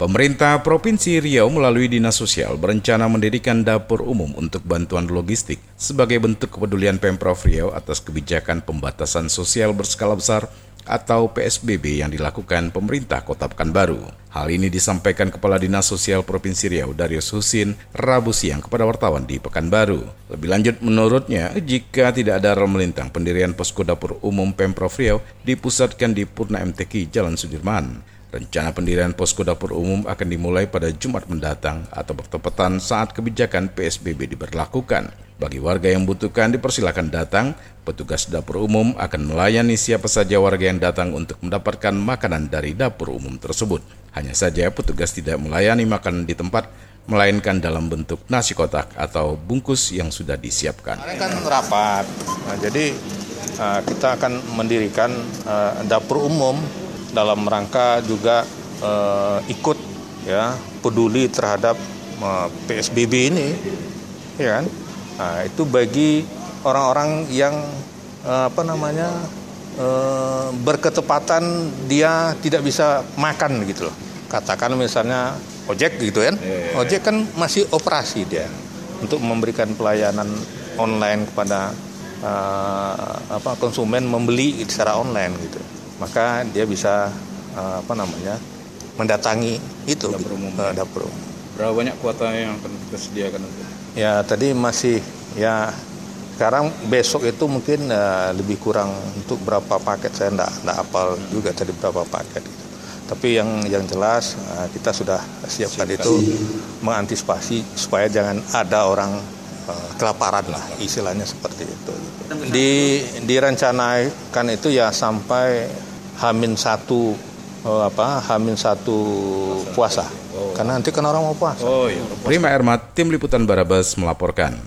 Pemerintah Provinsi Riau melalui Dinas Sosial berencana mendirikan dapur umum untuk bantuan logistik sebagai bentuk kepedulian Pemprov Riau atas kebijakan pembatasan sosial berskala besar atau PSBB yang dilakukan pemerintah Kota Pekanbaru. Hal ini disampaikan Kepala Dinas Sosial Provinsi Riau Darius Husin Rabu siang kepada wartawan di Pekanbaru. Lebih lanjut menurutnya, jika tidak ada rel melintang, pendirian posko dapur umum Pemprov Riau dipusatkan di Purna MTQ Jalan Sudirman. Rencana pendirian posko dapur umum akan dimulai pada Jumat mendatang atau bertepatan saat kebijakan PSBB diberlakukan. Bagi warga yang membutuhkan dipersilakan datang, petugas dapur umum akan melayani siapa saja warga yang datang untuk mendapatkan makanan dari dapur umum tersebut. Hanya saja petugas tidak melayani makanan di tempat, melainkan dalam bentuk nasi kotak atau bungkus yang sudah disiapkan. Ini kan rapat, nah, jadi uh, kita akan mendirikan uh, dapur umum dalam rangka juga uh, ikut ya peduli terhadap uh, eh, PSBB ini ya kan? Nah, itu bagi orang-orang yang uh, apa namanya uh, berketepatan dia tidak bisa makan gitu loh. Katakan misalnya ojek gitu kan? Iya, iya, iya. ojek kan masih operasi dia untuk memberikan pelayanan online kepada uh, apa konsumen membeli secara online gitu maka dia bisa uh, apa namanya mendatangi itu dapur umum. Uh, dapur umum. Berapa banyak kuota yang akan kita sediakan untuk? Ya tadi masih ya sekarang besok itu mungkin uh, lebih kurang untuk berapa paket saya enggak enggak apal juga tadi berapa paket gitu. Tapi yang yang jelas uh, kita sudah siapkan, siapkan itu mengantisipasi supaya jangan ada orang kelaparan lah istilahnya seperti itu. Di direncanakan itu ya sampai Hamin satu oh, apa Hamin satu puasa. Oh. Karena nanti kan orang mau puasa. Oh iya. Prima Ermat, tim liputan Barabas melaporkan.